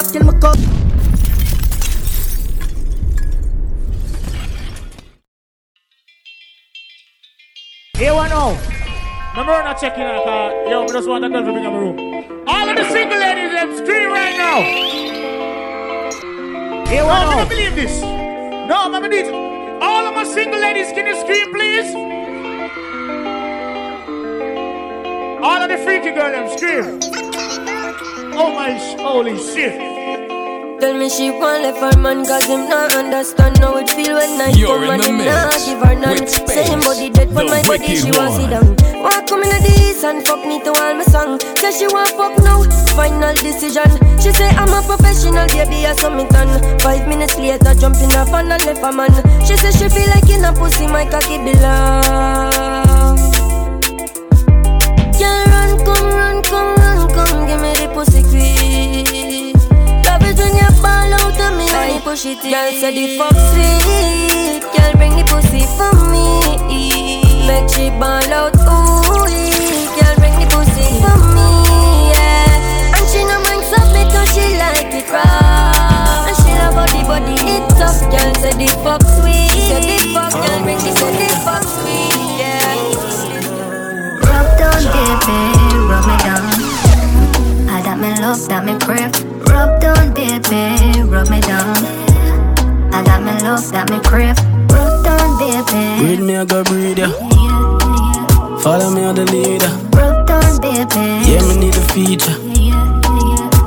stop till me come. Here one oh. now. Remember not checking out, cause yo, we just want a girl to bring up a room. All of the single ladies, them scream right now. Here one oh. no, now. I believe this. No, mama need all of my single ladies, can you scream, please? All of the freaky girls, them scream. Oh my, holy shit. Tell me she want left her man Cause him not understand how it feel when I You're come and him not give her none. Say him body dead for my body she want sit down. Walk come in the east and fuck me to all my song. Say she want fuck now, final decision. She say I'm a professional baby I saw me done Five minutes later jump in a fan and left a man. She say she feel like in a pussy my cocky belong. Girl run, come run, come run, come Give me the pussy quick ball out of me when you push it in. Girl say the fuck sweet. Girl bring the pussy for me. Make she ball out, ooh. Girl bring the pussy for me, yeah. And she no mind up because she like it raw. And she love body body it tough. Girl say the fuck sweet. Say the fuck, girl bring the say the fuck sweet, yeah. Rub down, baby, me love, that me crave. Rub down, baby, rub me down. I got me love, got me crave. Rub down, baby. Breathe me, I go breathe ya. Follow me on the leader. Rub down, baby. Yeah, me need a feature.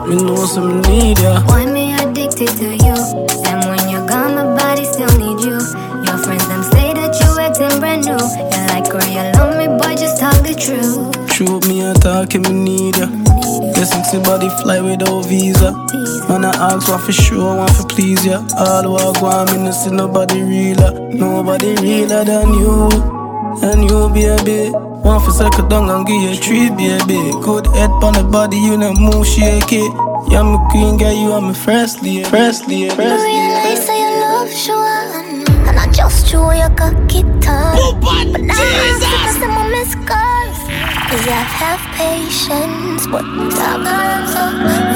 Me know some need ya. Why me addicted to you? And when you're gone, my body still need you. Your friends them say that you acting brand new. You like or you love me, boy, just talk the truth. Truth me, I talk, and me need ya. Your sexy body fly without visa. Man, I ask what for sure, want for please ya. All who I go, I'm in to see nobody realer. Nobody realer than you. And you, baby. One for second down and give you a treat, baby. Good head on the body, you know, move shake it. Yeah, I'm a queen, girl, you are my first lady. First lady, first lady. Realize that your love Joanne. And I just show you got guitar. Oh, but, but now Jesus. I'm a miss Cause I have patience, but I'm not so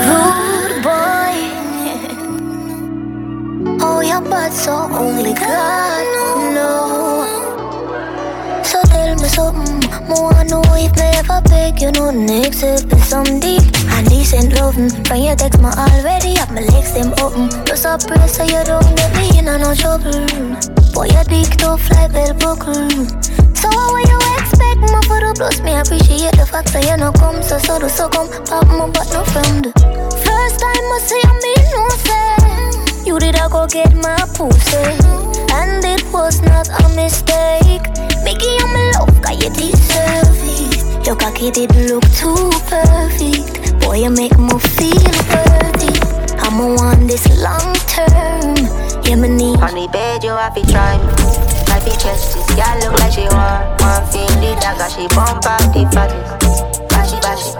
rude, boy. oh, you're bad, so only God know. So tell me something, more I know if me ever beg you next if it's some deep and decent loving. From your text me already have my legs them open. Just a prayer so you don't get me in no trouble. Boy, your dick tough like bell buckle. So what you me for the plus? Me appreciate the fact that you no come so so do so come pop my but no friend. First time I see you, me no say you did I go get my pussy and it was not a mistake. Mickey, I'm in love, cause you deserve it. Your cocky didn't look too perfect. Boy, you make me feel worthy. I'ma want this long term. Yeah, me need. On the bed, you to try fi chest. This girl look like she want One feel the dagger, she bump out the fattest Bashy, bashy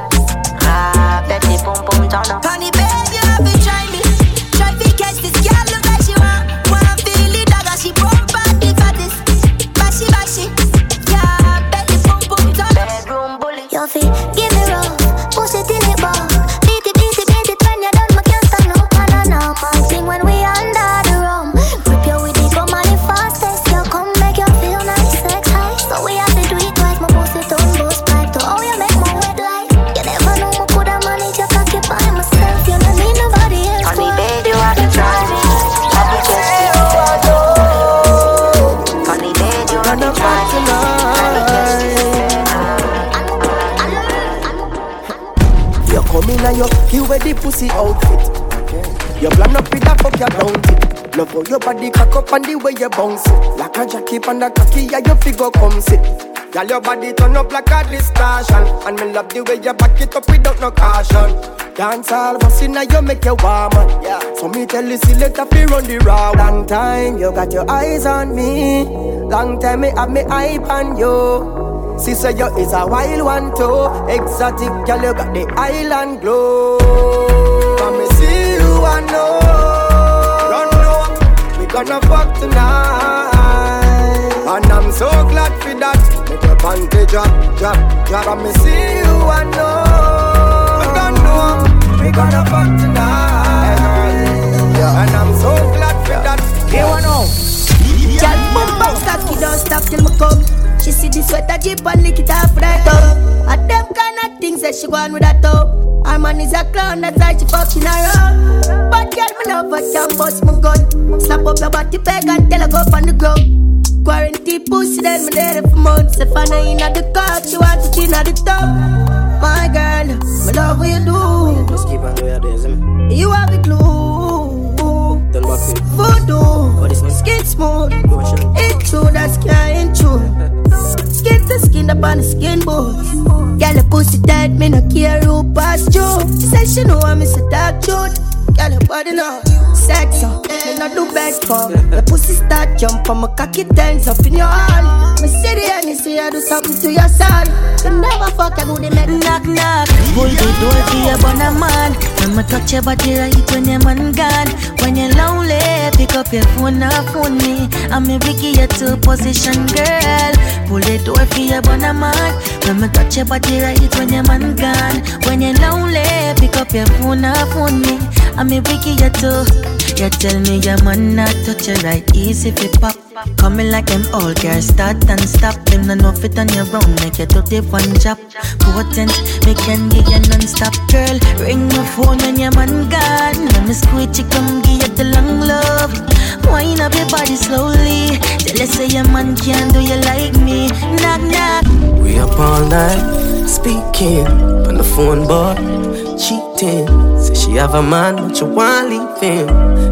Ah, bet the pum pum turn up you, you wear the pussy outfit. You plan up with a fuck you down it. Love how your body cock up and the way you bounce it. Like a jockey on the cocky, yeah, your figure come sit. Girl, your body turn up like a distortion And me love the way you back it up without no caution Dance all fussy now you make you warm yeah. So me tell you see later fi run the round Long time you got your eyes on me Long time me have me eye on you See, say you is a wild one too. Exotic girl, you got the island glow. Come me see you, I know. Run no, we gonna fuck tonight. And I'm so glad for that. Make your panty drop, drop, drop. Come me see you, I know. I don't know. We gonna fuck tonight. Yeah. And I'm so glad for that. You wanna know? Girl, bump bounce that, he don't stop till me come jeep and lick it off that toe. At them kind of things that she go on with that toe. Our man is a clown, that's why she fucking around. But girl, me love her, can't bust my gun. Slap up your body peg and tell her go on the ground. Quarantine pussy, then me there for months. If I know in the car, she want it in the top. My girl, me love what you do. Just keep on doing this. You have the glue. Back me. Voodoo, skin smooth. It's true, that's can't. Skin to skin up on the skin bones. Girl, the pussy tight, me no care who pass you. She said she know I'm Mr. Dark Truth. Girl, your body now, sex up, me not do bad for. The pussy start jump on my cocky turns up in your hand. Me see the energy, I do something to your son. You never fuck a booty make Knock knock, hold the door for your bona man. When me touch your body right when your man gone. When you're lonely, pick up your phone or phone me. I'm a Vicky, your two position girl. Pull the door for your bona man. When me touch your body right when your man gone. When you're lonely, pick up your phone or phone me. I'm a Vicky, your two. You tell me your man not touch you right easy if it pop. Coming like them old girls, start and stop. Them no know fit on your own, make you do the one job. Potent, me can give you non-stop, girl. Ring my phone when your man gone. Let me squeeze you, come give you the long love. Wind up your body slowly. Tell you say your man can't do you like me. Knock knock. We up all night, speaking on the phone, boy, cheating. Say she have a man, but you want to leave him.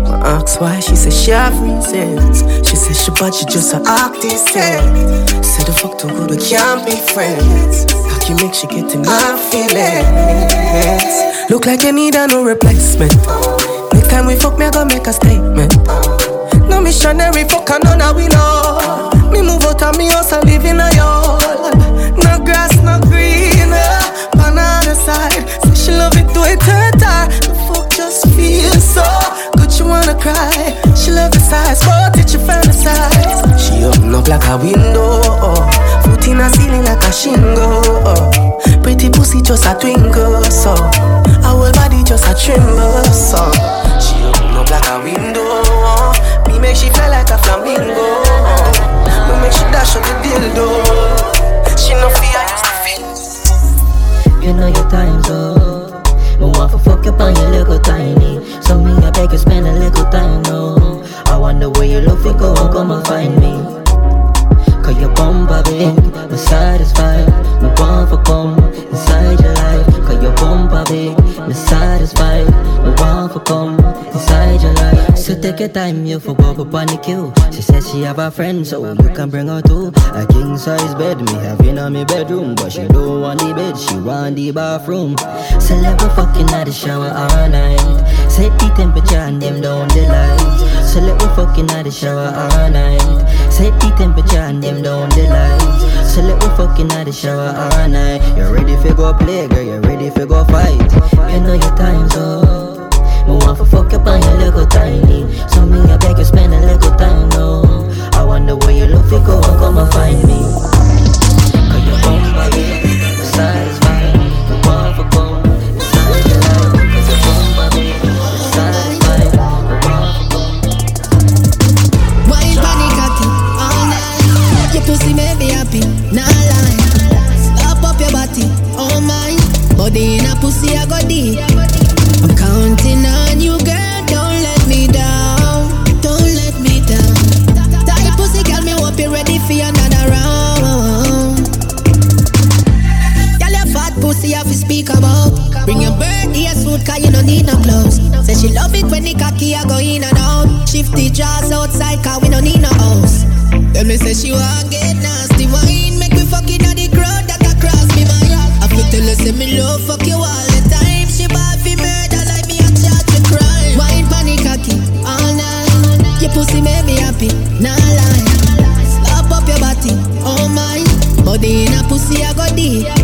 I ask why, she say she have reasons. She say she but she just a decent. Say the fuck too good, we can't be friends. How can make she get in my feelings? Look like you need a new replacement. Next time we fuck, me I gonna make a statement. No missionary fuck and none of we know. Me move out of me house and live in a yard. No grass, she love it to it hurt her. The fuck just feels so good. She wanna cry. She love the size, but it she fantasize. She open up like a window. Oh. Foot in a ceiling like a shingle. Oh. Pretty pussy just a twinkle. So our whole body just a tremble. So she open up like a window. Oh. Me make she fly like a flamingo. Me make she dash on the dildo. She no fear, used to feel. You know your time's up. Me want to fuck up on your little tiny. So me I beg you spend a little time now. I wonder where your love will go and come and find me. Cause your bumper I'm satisfied. Come inside your life. Cause your bumper big, me satisfied. Come inside your life. So take your time, you for walk up on the queue. She said she have a friend, so you can bring her too. A king size bed, me have in on me bedroom. But she don't want the bed, she want the bathroom. So let me fucking at the shower all night. Set the temperature and them down the lights. So let me fucking at the shower all night. Set the temperature and them down the lights. So let me fucking at the shower all night. You ready for go play, girl? You ready for go fight? You know your time's up. Me want to fuck up on your little tiny. So me I beg you spend a little time now. I wonder where your love will go and come and find me. Cause your bum baby, Pussy, I go deep. I'm counting on you, girl. Don't let me down. Don't let me down. Tight pussy, girl, me hope you ready for another round. Girl, your fat pussy, have to speak about. Bring your birthday suit, cause you don't need no gloves. Say she love it when the cocky a go in and out. Shift the jaws outside, cause we don't need no house. Tell me say she want get nasty wine. Make me fuck in the crowd that a cross me mind. I feel tell her say me love fuck you all pussy make me happy, nah lie. Slap up your body, oh my. Body in a pussy I go deep.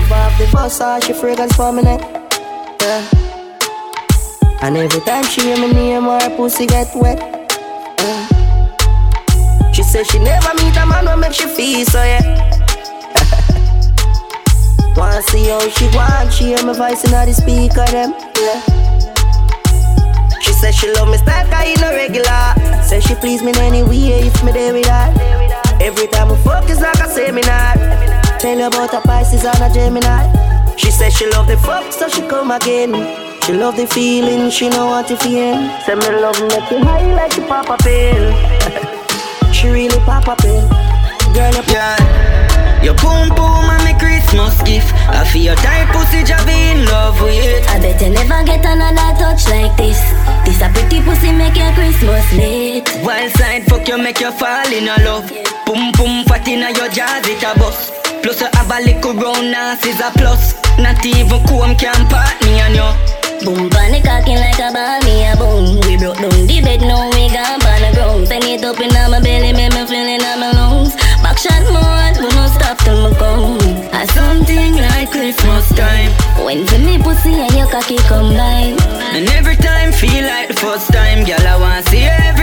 Love the Versace fragrance for me neck. Yeah. And every time she hear me name, her pussy get wet. Yeah. She says she never meet a man who make she feel so yeah. Wanna see how she want, she hear my voice in the speaker them. Yeah. She says she love me style, cause you no regular. Say she please me in any way if me there with her. Every time I fuck is like a seminar. Tell you about a Pisces and a Gemini. She says she love the fuck, so she come again. She love the feeling, she know what to feel. Say me love make you high like you pop a pill. she really pop a pill. Girl, you yeah. Your boom boom and me Christmas gift. I feel your tight pussy, just be in love with. I bet you never get another touch like this. This a pretty pussy make your Christmas lit. Wild side fuck you make you fall in a love. Boom boom fat in your jazz it a bust. Plus you have a little round ass is a plus. Not even comb can part me and you. Boom panic cocking like a ball, me a boom. We broke down the bed, now we gone on the ground. Send it up in my belly, make me feel in my lungs. Back shot more, we no stop till me come. A something like Christmas time. When see me pussy and your cocky combine. And every time feel like the first time, girl I want see every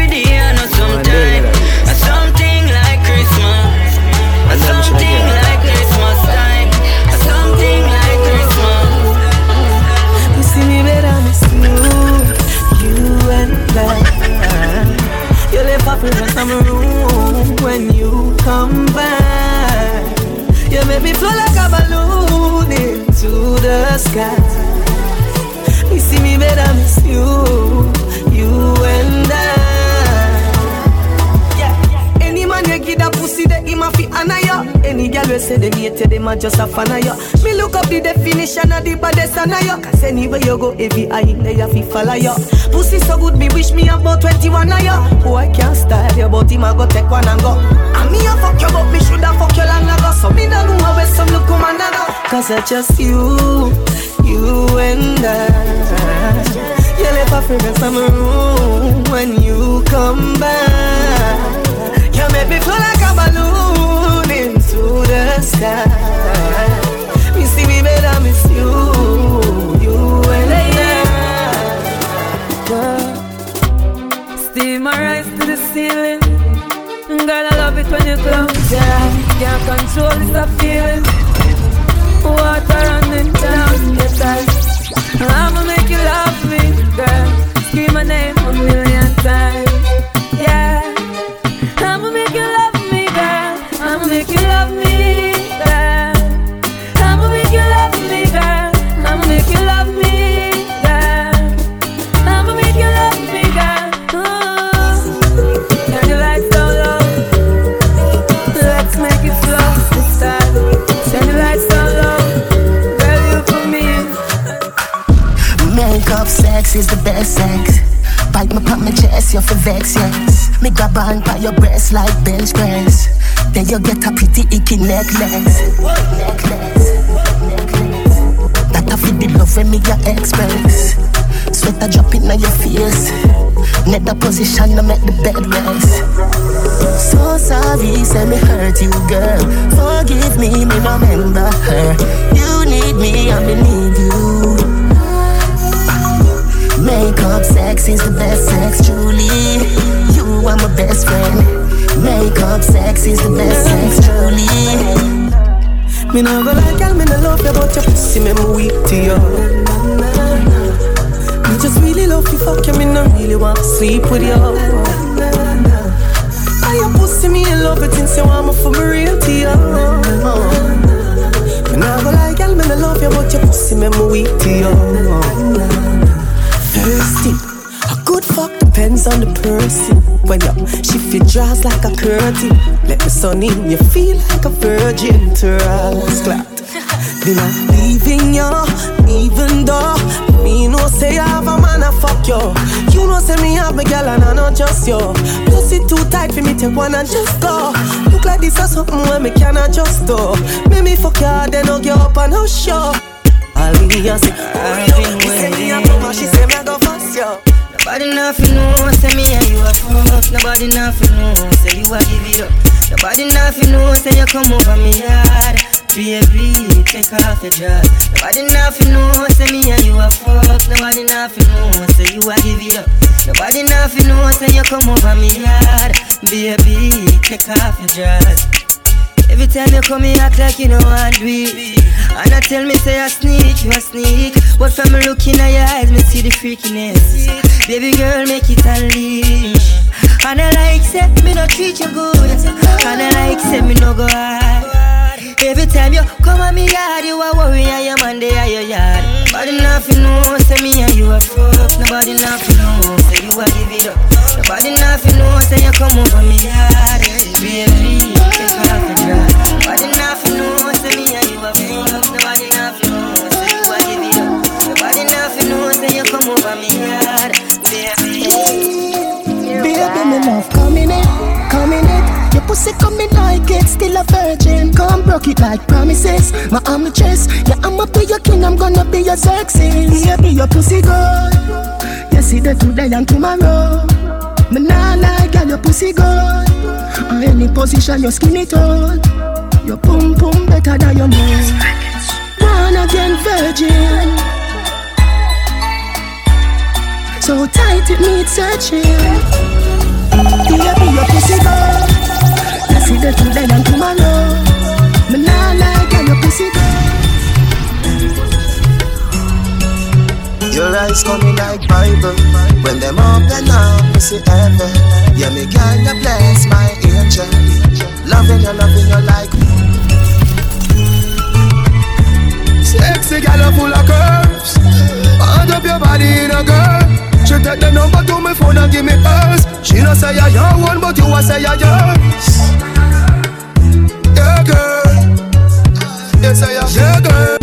Off in the room when you come back. You make me flow like a balloon into the sky. You see me better, miss you, you pussy, they him a fi honor ya. Any girl we say them hate you, them a just a fan of ya. Me look up the definition of the baddest on ya. Cause anywhere you go, every eye there you fi follow ya. Pussy so good, me wish me about 21 of ya. Boy can't style you, but him a go take one and go. And me a fuck you, but me shoulda fuck you long ago. So me no know where some look come go. Cause it's just you, you and I. You left a fragrance in my room when you come back. Make me feel like a balloon into the sky. You see me better, miss you, you and I. Girl, my rise to the ceiling. Girl, I love it when you close down. Can't control this feeling. Water running down your thighs. I'ma make you love me, girl. Scream my name a million times. Is the best sex. Bite me pop my chest, you're for vex, yes. Me grab on by your breast like bench press. Then you get a pretty icky necklace. Necklace. That I feel the love when me your express. Sweat a drop in your face. Net the position to make the bed rest. So sorry, say me hurt you, girl. Forgive me, me remember her. You need me, and me need you. Makeup sex is the best sex, truly. You are my best friend. Makeup sex is the best sex, truly. Me nah go like girl, me nah love you, but your pussy make me weak to you. Me just really love you, fuck you, me nah really want to sleep with you. I your pussy, me in love it since you want me for me real to you. On the person. When you shift your jaws like a curtain, let the sun in, you feel like a virgin to us. Clap. Then I'm leaving you, even though me no say I have a man a fuck you. You know say me have a girl and I not just you. Pussy too tight for me take one and just go. Look like this or something where me cannot just do. Make me fuck you, then I'll get up and I'll show. Oh yo, she say me a come she say me a go fuss you. Nobody nothing know, say me and you a fuck. Nobody nothing know, say you a give it up. Nobody nothing know, say you come over me yard. Baby, take off your dress. Nobody nothing know, say me and you a fuck. Nobody nothing know, say you a give it up. Nobody nothing know, say you come over me yard. Baby, take off your dress. Every time you come, you act like you know I do it. And I tell me, say I sneak, you a sneak. But from looking at your eyes, me see the freakiness. Baby girl, make it unleash. And I like, say, me no treat you good. And I like, say, me no go hard. Every time you come at me yard, you are worry and your man they are your yard. Nobody nothing know, say me and you a fuck. Nobody nothing know, say you a give it up. Nobody nothing know, say you come over me yard. Baby, take off the dress. Nobody nothing know, say me and you a fuck. Nobody know, say you a give it up. Nobody nothing know, say you come over me yard. Baby, Baby, me love coming in, coming in. Pussy coming like it, still a virgin. Come broke it like promises. My arm the chest. Yeah, I'ma be your king, I'm gonna be your sexy. Baby, your pussy good. You see the today and tomorrow. Me nah like girl, your pussy good. On any position, your skinny tall. Your pum pum better than your mouth. Born again virgin. So tight it needs searching. Baby, your pussy good. You see the today and tomorrow. Me nah like girl, your pussy good. Your eyes coming like Bible. When them open up, you see heaven. Yeah, me girl, you bless my angel. Loving you, loving you like. Sexy girl, full of curves. Hand up your body in a girl. She take the number to my phone and give me hers. She no say you're your one, but you a say you're yours. Yeah, girl. Yes, I am. Yeah, girl.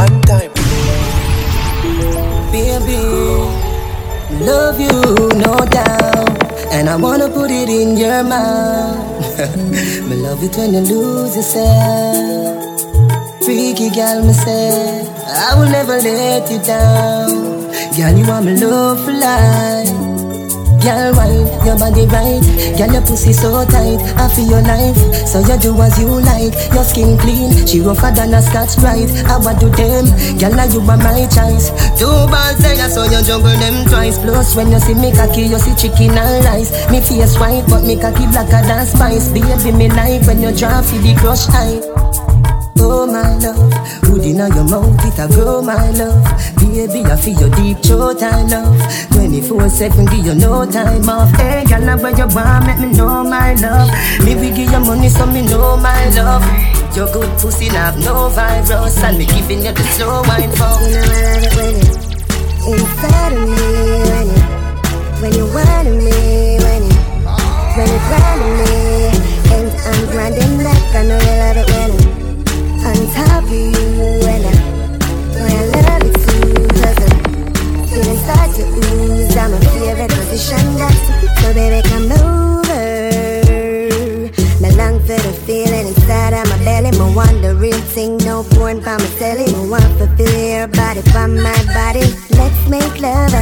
One time. baby, love you, no doubt. And I wanna put it in your mouth. me love it when you lose yourself. Freaky gal, me say, I will never let you down. Girl, you are my love for life. Girl, wine, your body right. Girl, your pussy so tight. I feel your life, so you do as you like. Your skin clean, she rougher than a scotch brite. I would do them, girl, now you are my choice. Two balls there, so you juggle them twice. Plus, when you see me cocky, you see chicken and rice. Me face white, but me cocky blacker than spice. Baby, me like when you draw for the crush eye. Oh my love, good inna your mouth it a grow my love. Baby, I feel your deep throat I love. 24/7 give you no time off. Hey, girl, now where you want, make me know my love. Me we give you money so me know my love. Your good pussy have no virus, and me giving you the slow wine for. You know I love when it inside of me when it when you want me when it when it grinding me and I'm grinding back. I know you love it when no porn for the feeling inside of my belly, my wondering thing No point by my telly Me want to feel your body from my body. Let's make love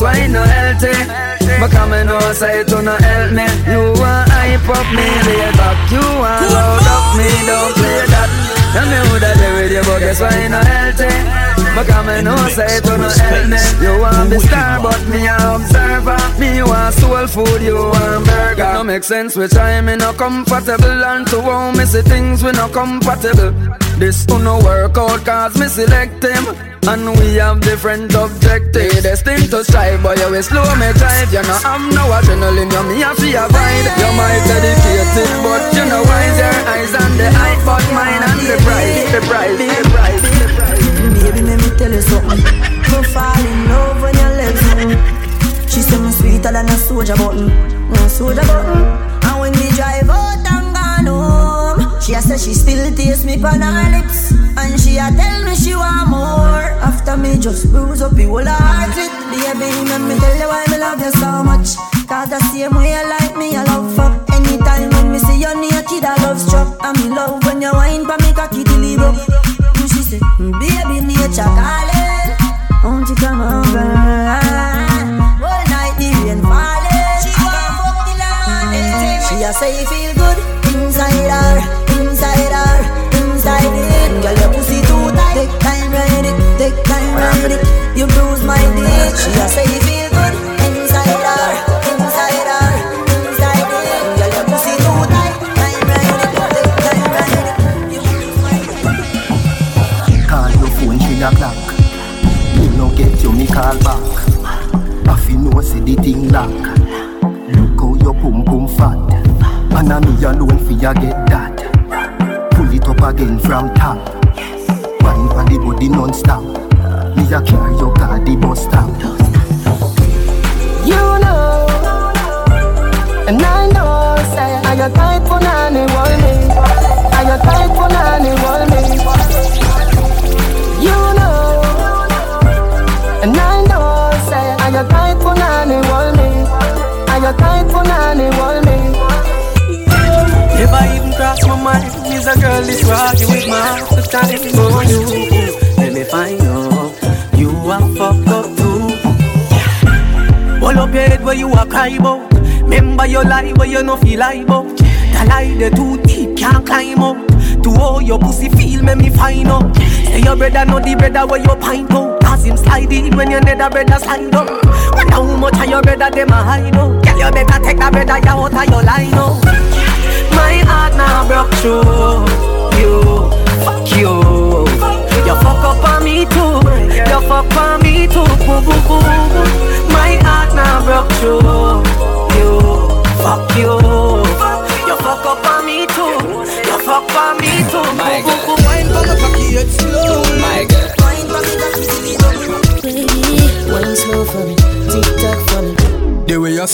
with you, but guess why no healthy? But come and know, say it no help me. You want hype up me, lay back. You want load up me, don't play that. And me woulda there with you, but guess why no healthy? But come and know, say it no help me. You want be star, but me a observer. Me want soul food, you want burger. No make sense which I me no comfortable, and to how me see things we no compatible. This who no work out cause me select him And we have different objectives Destined to strive but you will slow me drive You know I'm no adrenaline you me a fear avoid You might dedicated but you know wise Your eyes on the eye but mine and the price The price, the price Baby, let me tell you something. Me fall in love when you left me. She say me sweeter than a soldier button, no soldier button. And when we drive home, she a say she still taste me on her lips. And she a tell me she want more. After me just bruise up the whole heart it. Baby, let me tell you why me love you so much. Cause the same way you like me, I love fuck. Anytime when me see you naked, I love struck. I'm in love when you wine for me cocky broke. And she said, mm, baby, nature calling. Won't you come over? All night the rain falling. She want fuck the morning. She a say feel Take time, ride it. You bruise my dick. She a say feel like about. The lie they too deep can't climb up. To all your pussy feel make me find out. Say your brother know the brother where you pint out. Cause him slide in when your nether brother slide up.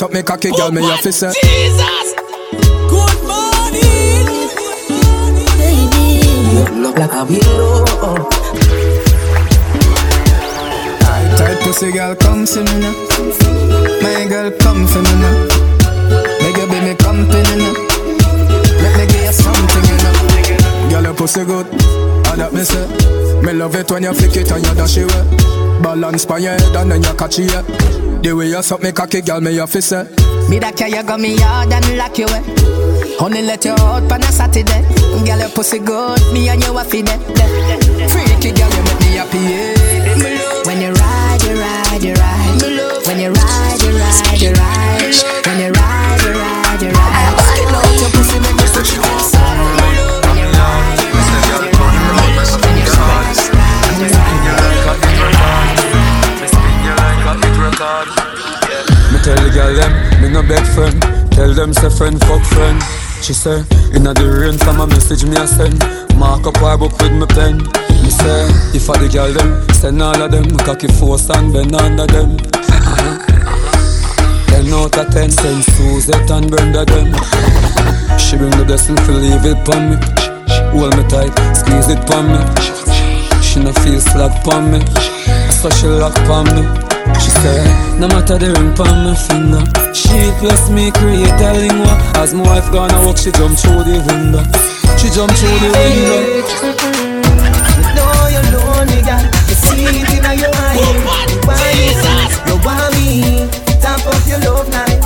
Way me cocky, girl, me have to say. Jesus. Good morning. Baby, Look like a willow. Tight, tight pussy girl, come see me now. My girl, come for me now. Make your baby company now. Let me give you something, you know. Girl, your pussy good. All that me say. Me love it when you flick it and you dash it. Balance by your head and then you catch it. The way you suck me cocky, girl, me to say. Me that care you got me hard and lock you away. Honey, let you out on a Saturday. Girl, your pussy good, me and you a feed it. Freaky girl, you make me happy. Yeah. When you ride, you ride, you ride. When you ride, you ride, you ride. When you ride, friend. Tell them say friend fuck friend. She say, inna the rain from a message me a send. Mark up her book with me pen. Me say, if I the girl them, send all of them. Cocky force and bend under them. Ten out of ten, send Suzette and Brenda them. She bring the blessing to leave it pon me. Hold me tight, squeeze it pon me. She no feel slack pon me, so she lock pon me. She said, no matter the ring pon my finger She plus me create a lingua As my wife gonna walk, she jump through the window She jump through the window know you're lonely, girl. You see it in your eyes. You want me, you want me. Top up your love night,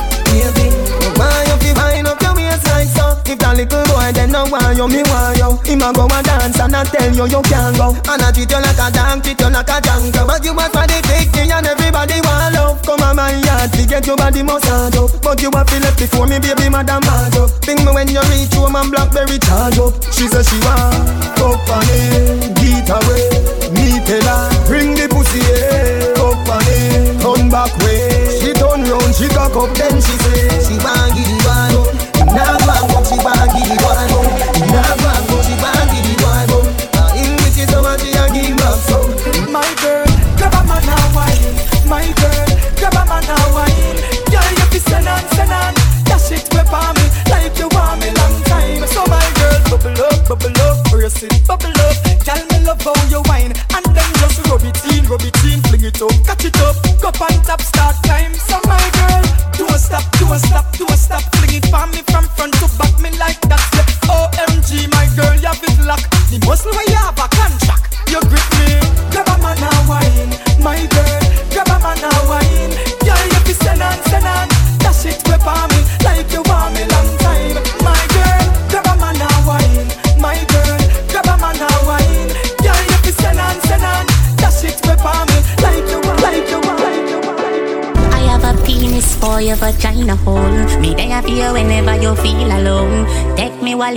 If that little boy then no want you, me want you. Him a go and dance and I tell you you can't go. And I treat you like a dog, treat you like a jungle. But you want for the big and everybody want love. Come on my yard to get your body massage up. Oh. But you have to left before me, baby, madam mad up. Think me when you reach home and blackberry charge up. She say she want up on it, get away. Me tell her, bring the pussy here, up on it, turn back way. She turn round, she cock up, then she say she want give it one up. Now want go, she want give it one up. Now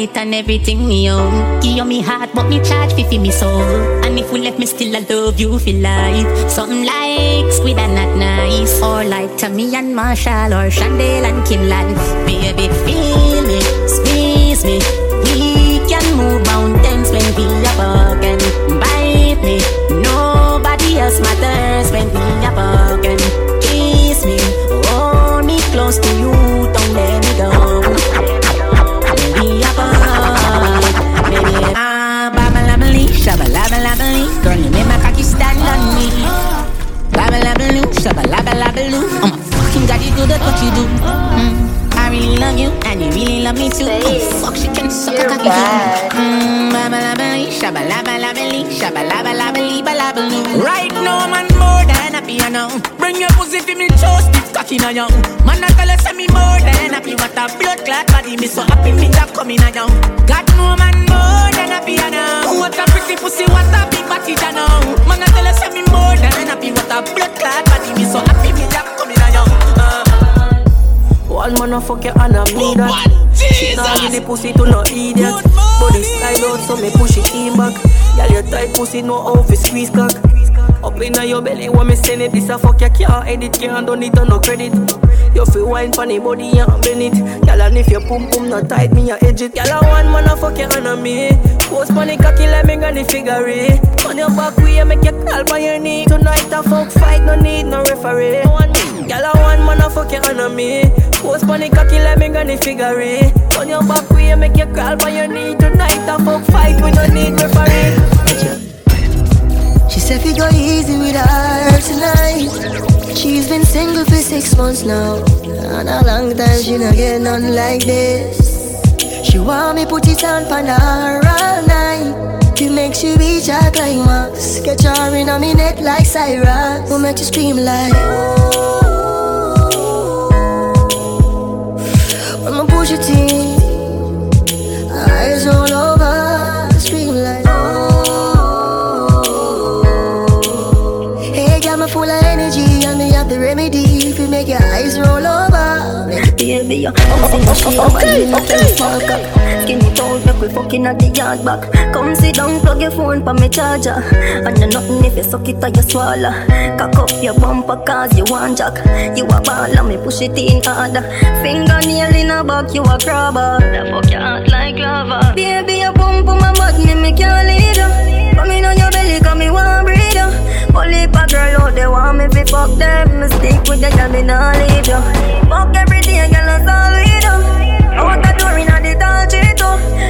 Wallet and everything me own. Give you me heart, but me charge fi fi me soul. And if we left me still, I love you for life. Something like squid and not nice, or like Tammy and Marshall, or Chandel and Kinlan. Baby, feel me, squeeze me. We can move mountains when we are broken. Bite me, nobody else matters when we are broken. Kiss me, hold me close to you, do you do. Mm. I really love you, and you really love me too. Oh, fuck, she can suck a cocky too. Mm. Right now, man, more than happy, you know. Bring your pussy for me, toast it, cocky now, young. Man, I tell you, say me more than happy. What a blood clot body, me so happy, me that coming now, young. God, no man, more than happy, you know. What a pretty pussy, what a big body, you know. Man, I tell you, say me more than happy. What a blood clot body, me so happy, One man a fuck you and I need that. She nah give the pussy to no idiot. Body slide out so me push it in back. Girl your tight pussy no how fi squeeze cock. Up inna your belly when me send it. This a fuck you can't edit, can't done it on no credit. You feel wine pon the body and bend it. Girl and if your pum pum not tight, me a edge it. Girl a one man a fuck you and a me. Post pon the cocky like me gonna figure. On your back way make you call on your knee. Tonight a fuck fight, no need no referee. Girl a one man a fuck you and a me. Post the cocky like me gonna figure it. On your back way make you crawl on your knee. Tonight a fuck fight, we no need referee. She said we go easy with her tonight. She's been single for six months now. And a long time she not get none like this. She want me put it on for her all night. To make she reach her climax. Get her in on me neck like Cyrus. Will make you scream like. When I push it in, eyes all over, okay, okay, okay. Skinny toes, make we fucking at the yard back. Come sit down, plug your phone for me charger. And you nothing if you suck it or you swallow. Cock up your bumper cause you want jack. You a ball and me push it in harder. Fingernail in a back, you a crabber. The fuck your heart like lava. Baby, you pump on my butt, me me can't leave you. Come in on your belly, come me want breathe Only a girl out there want me fi fuck them. Me stick with the girl, me nah leave you. Fuck every day, girl, that's all we do. Want a door inna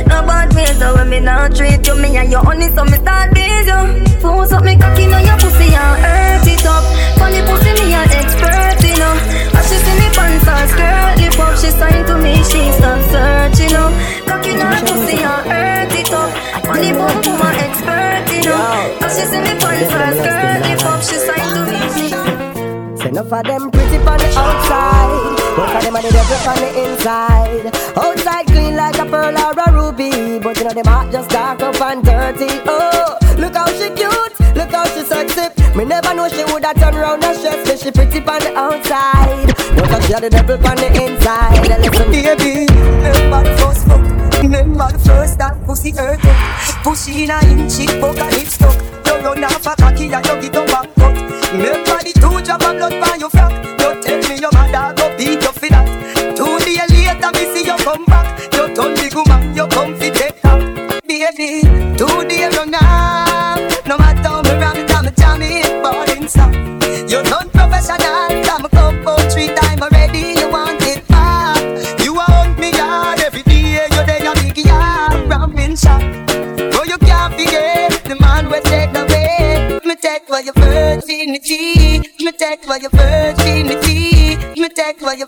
No bad ways, so when me nah treat you, me and you honey, so me start busy you. Force up me cocky on your pussy and hurt it up. Funny pussy, me an expert, you know. As she see me pants and skirt, lip up, she sign to me, she start searching up. Cocky on her pussy and hurt it up. Funny bum bum an expert, you know. As she see me pants and skirt, lip up, she sign to me. Say enough of them pretty on the outside Most of them are the devil on the inside. Outside clean like a pearl or a ruby. But you know them heart just dark up and dirty. Oh, look how she cute, look how she sexy. Me never know she woulda turn round and stress she pretty on the outside. Look how she had the devil on the inside. Listen, baby, never first fuck. Remember the first that pussy hurt. Pussy in a inch, it fuck and it stuck. You run off a cocky and you get a back cut Remember the two drop of blood by your frack Me take for your virginity. Me take for your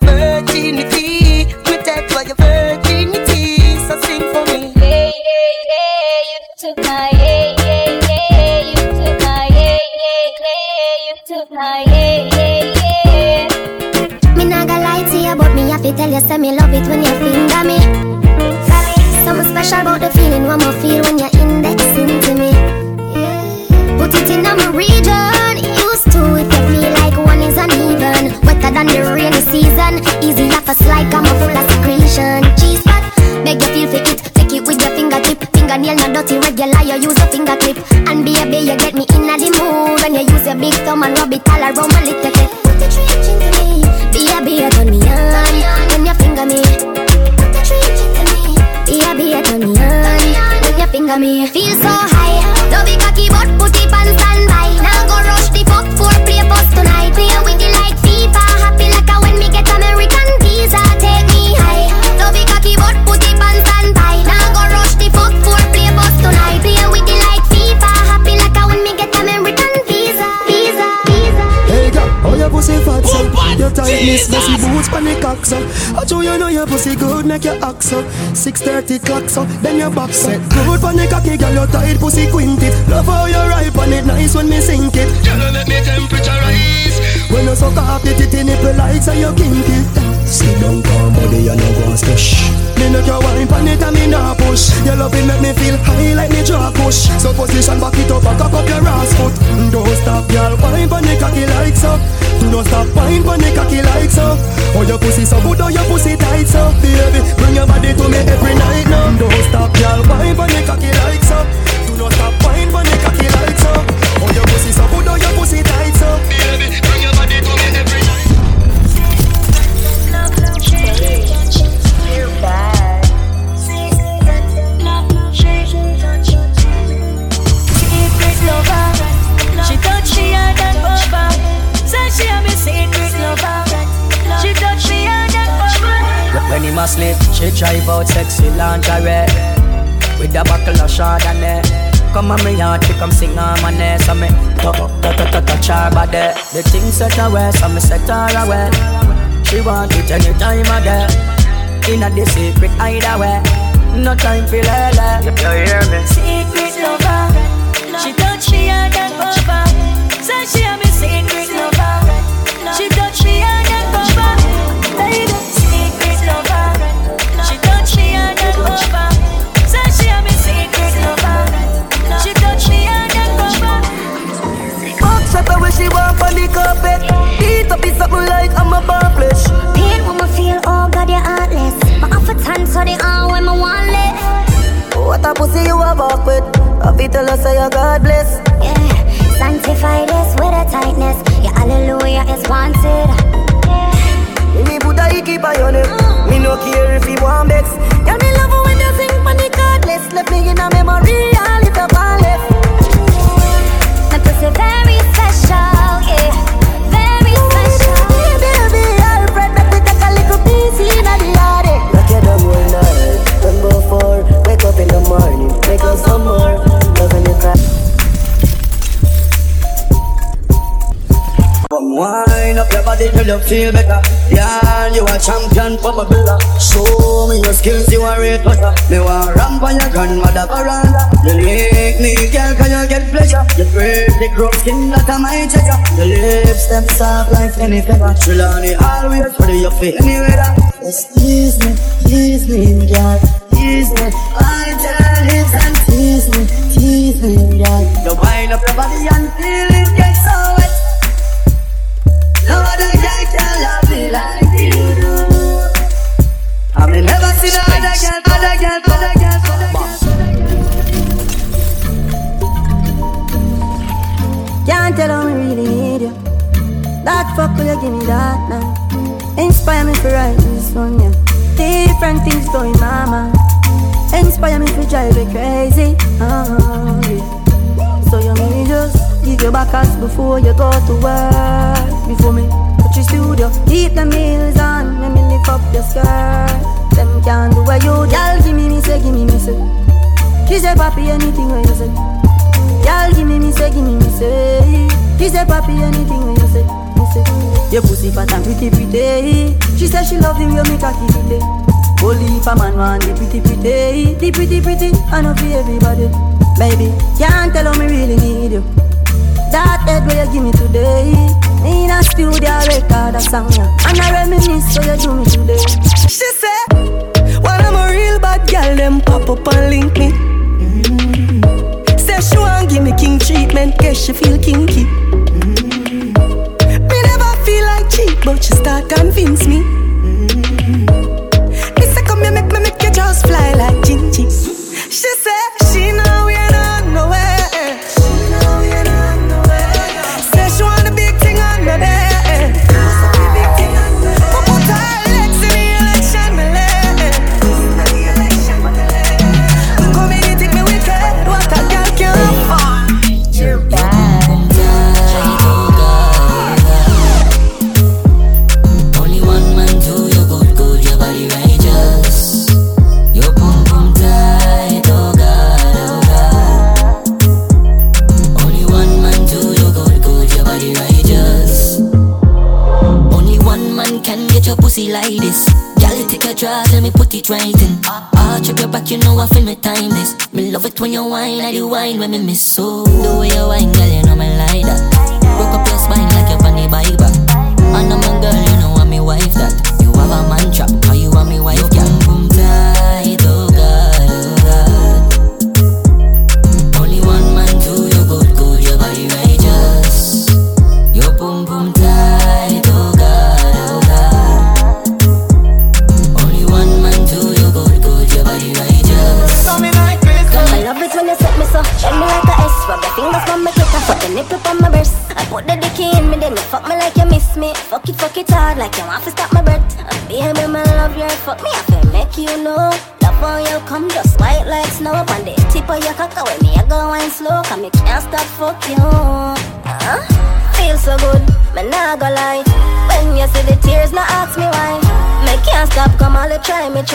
Tightness, messy boots pon the cock so. I show you know your pussy good, make your act so. 6:30 clock so, then your back so. Good pon the cocky, girl, your tight pussy quinted. Love how you ride pon it, nice when me sink it. Girl, you make me temperature rise. When you suck off the titty nipple like so you kink it. Sit down, calm body, you know go and squish. Me make you wine pon it and me nah push. Your love it make me feel high like me draw push. So position back it up and cock up your ass foot. Don't stop, girl, wine pon the cocky like so. Do not stop, wine pon the cocky like so. Oh your pussy so good, oh your pussy tight so, baby. Bring your body to me every night now. Don't stop, girl, wine pon the cocky like so. Do not stop, wine pon the cocky like so. Oh your pussy so good, oh your pussy tight so, baby. Bring your body to me every night. She a me secret lover, she touch me hard and over. When him asleep, she drive out sexy lingerie. With a buckle of Chardonnay. Come on me yard, she come sing on my name So me touch, touch, touch, touch her body. The thing set away, so me set her away. She want it anytime of day In a the secret hideaway No time for lele. You hear me? Secret lover, she touch me hard and over. Say she a me secret lover, a pussy you a walk with. I feel tell us say you God bless. Yeah, sanctify this with a tightness. Your hallelujah is wanted. Me put a hickey by your neck. Me no care if you want vex. Feel better. Yeah, you a champion for my brother. Show me your skills, you a rate butter. Me want ramp on your grandmother veranda. You lick me, girl, can you get pleasure? You pretty grow skin that a my treasure. Your lips them soft like any pepper. Chill on it always, whether you feel any weather. Tease me, tease me, girl, tease me. I tell hips and tease me, tease me, girl. You wind up your body and feel it get so wet. Can love me like you do. I mean, never seen another girl, other girl, other girl, other girl. Can't tell how really need you. That fuck will you give me that now? Inspire me for write this one, yeah. Different things going mind. Inspire me for drive me crazy. Oh, yeah. So you may just give your back us before you go to work. Before me your studio, keep the meals on. Let me lift up your skirt. Them can't do what you, y'all give me me say, give me me say. She say, papi, anything what you say. Girl, give me, me say, give me, me say. She say, papi, anything when you say, me say. Your pussy fat and pretty, pretty. She say she love the way me cocky it. Eh. Only if a man want the pretty, pretty, the pretty, pretty, I know for everybody. Baby, can't tell how me really need you. That head where you give me today. In a studio record a song, yeah. and I reminisce so you do me today. She said, when I'm a real bad girl, them pop up and link me. Mm-hmm. Say she want give me king treatment, guess she feel kinky.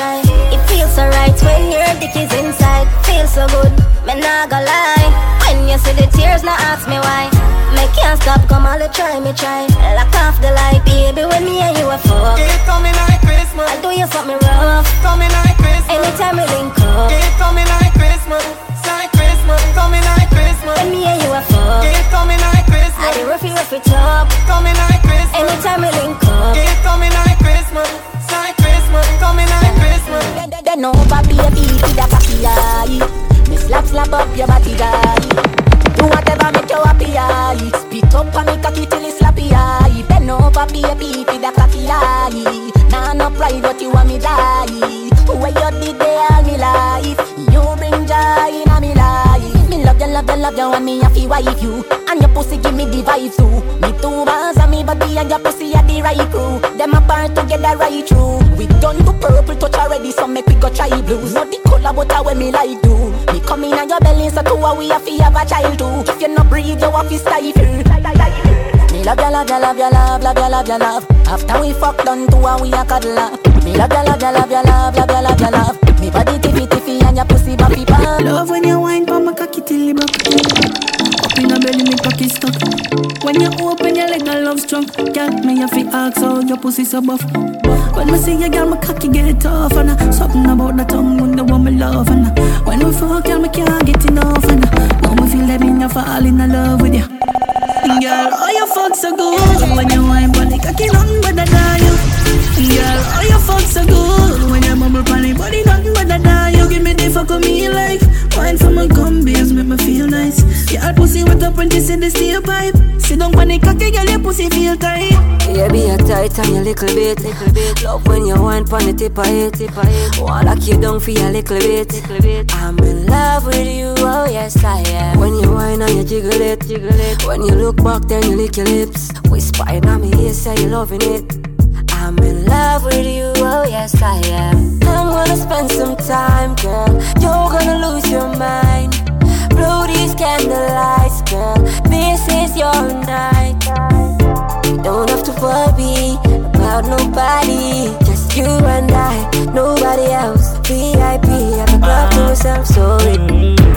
Try It feels so right when your dick is inside Feel so good, me nah go lie When you see the tears, now ask me why Me can't stop, come on, try me try Lock off the light, baby, when me and you are fuck It coming like Christmas. I'll do you something rough Coming like Christmas. Anytime we link up It coming like Christmas. Like Christmas. Coming like Christmas. When me and you are fuck It coming like Christmas. I do rough it, rough it up Coming like Christmas. Anytime we link up slap up your body guy. Do whatever make you happy eye Spit up on me cocky till it's slappy eye Bend over baby with a cocky eye Nah no pride but you want me die? Where you did there all me life? You bring joy in me life. Me love you love you love you and me fi wife you. And your pussy give me the vibe too. Me two bands and me body and your pussy are the right crew. Them apart together right through. We done to purple already so make we go try blues. Not the color but how me like do. Me come in on your belly so two a we have fi have a child too If you no breathe you have to stifle Me love you love you love you love love you love you love. After we fuck done two a we a cuddle up. Me love you love you love you love love you love you love. Me body tiffy tiffy and your pussy bappy pan Love when you wine for my cocky till it broke. Up in a belly, me cocky stuck. When you open your leg, I love strong. Girl, me have to ask how your pussy so buff. When me see you, girl, my cocky get tough. And uh, something about the tongue when the me love. And uh, when we fuck, girl, me can't get enough. And uh, now me feel that me not fall in love with you. Girl, oh you fuck so good when you wine the cocky, nothing but a die. Girl, oh you fuck so good when you for the body, nothing but a die. Give me the fuck of me life. Wine for my gumbies, make me feel nice. Girl, pussy wet up when you see the steel pipe. Sit down on the cocky, girl, your pussy feel tight. Yeah, be a tight on your little bit, little bit. Love when you wine pon the tip of it, tip of it. Wanna lock you down for your little bit, little bit. I'm in love with you, oh yes I am. When you wine and you jiggle it, jiggle it. When you look back, then you lick your lips. Whispering on me ear, say you loving it. I'm in love with you, oh yes I am. I'm gonna spend some time, girl. You're gonna lose your mind. Blow these candlelights, girl. This is your night. You don't have to worry about nobody. Just you and I, nobody else. VIP at the club to ah. myself, sorry. Mm.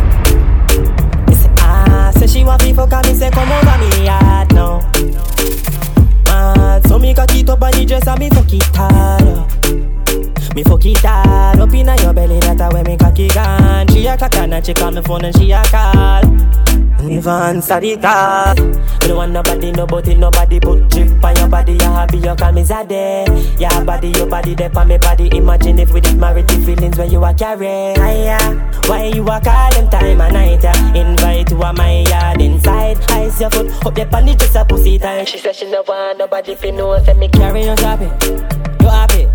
Ah, say come over me yard now. Mad, so me cock it up on the dress and me fuck it hard. Yeah. Me fuck it hard up inna your belly, that a where me cocky gone. She a cock and she call me phone and she a call. Never answer the call. Me don't want nobody it, nobody put drip on your body. You happy, you call me Zade. Your body, your body, there on me body. Imagine if we did marry the feelings when you a carry. Hiya. Why you a call them time and night? Yeah. Invite to a my yard inside. Ice your foot, up the panty just a pussy tight. She said she no want nobody fi know. Say me carry on happy.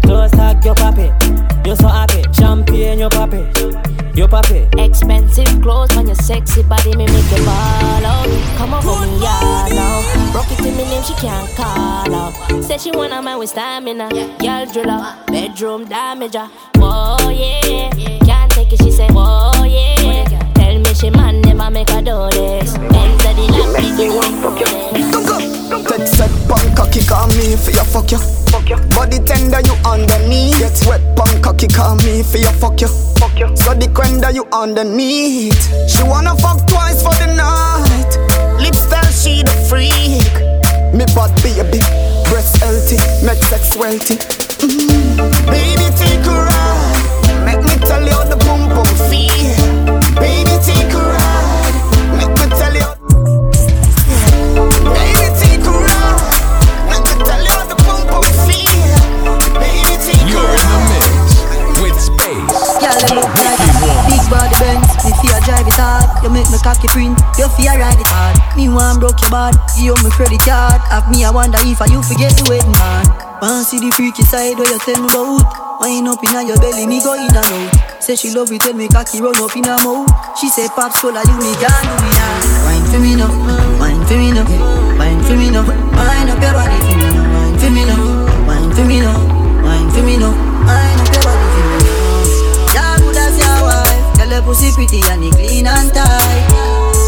Close talk, you happy. You so happy. Champagne, you happy. You happy. Expensive clothes on your sexy body, me make you ball out. Come over me yard now. Broke it to me name, she can't call out. Say she wanna man with stamina. Girl driller, bedroom damager. Ah. Whoa yeah, can't take it. She say whoa yeah. Tell me she man never make her do this. Benz at the lamp, they want fuck you. Text set punk cocky call me for your fuck you. Fuck you. Body tender you underneath. Get wet punk cocky call me for your fuck you. Fuck you. So the quender you underneath. She wanna fuck twice for the night. Lip style she the freak. Me bad baby, breast healthy, make sex wealthy. Mm. Baby take a ride. Make me tell you how the boom boom feel. You. Baby take a ride. Make me tell you how the boom boom feel. Baby take a You're in the mix with Space. Girl, you look like big body Benz. Me fear drive it hard. You make me cocky print. You fear ride it hard. Me want broke your bad. Give you my credit card. Have me I wonder if I you forget the wedding man. Want see the freaky side where you tell me about. Wind up inna your belly, me go in and out. Say she love it tell me cocky run up in her mouth. She say pops cola you me can't do me now. Wine for me now, wine for me now, wine for me now. Wine up your body for me now, wine for me now, wine for me now, wine for me now. Wine up your body for me now. Yeah, good as your wife. Tell her pussy pretty and it clean and tight.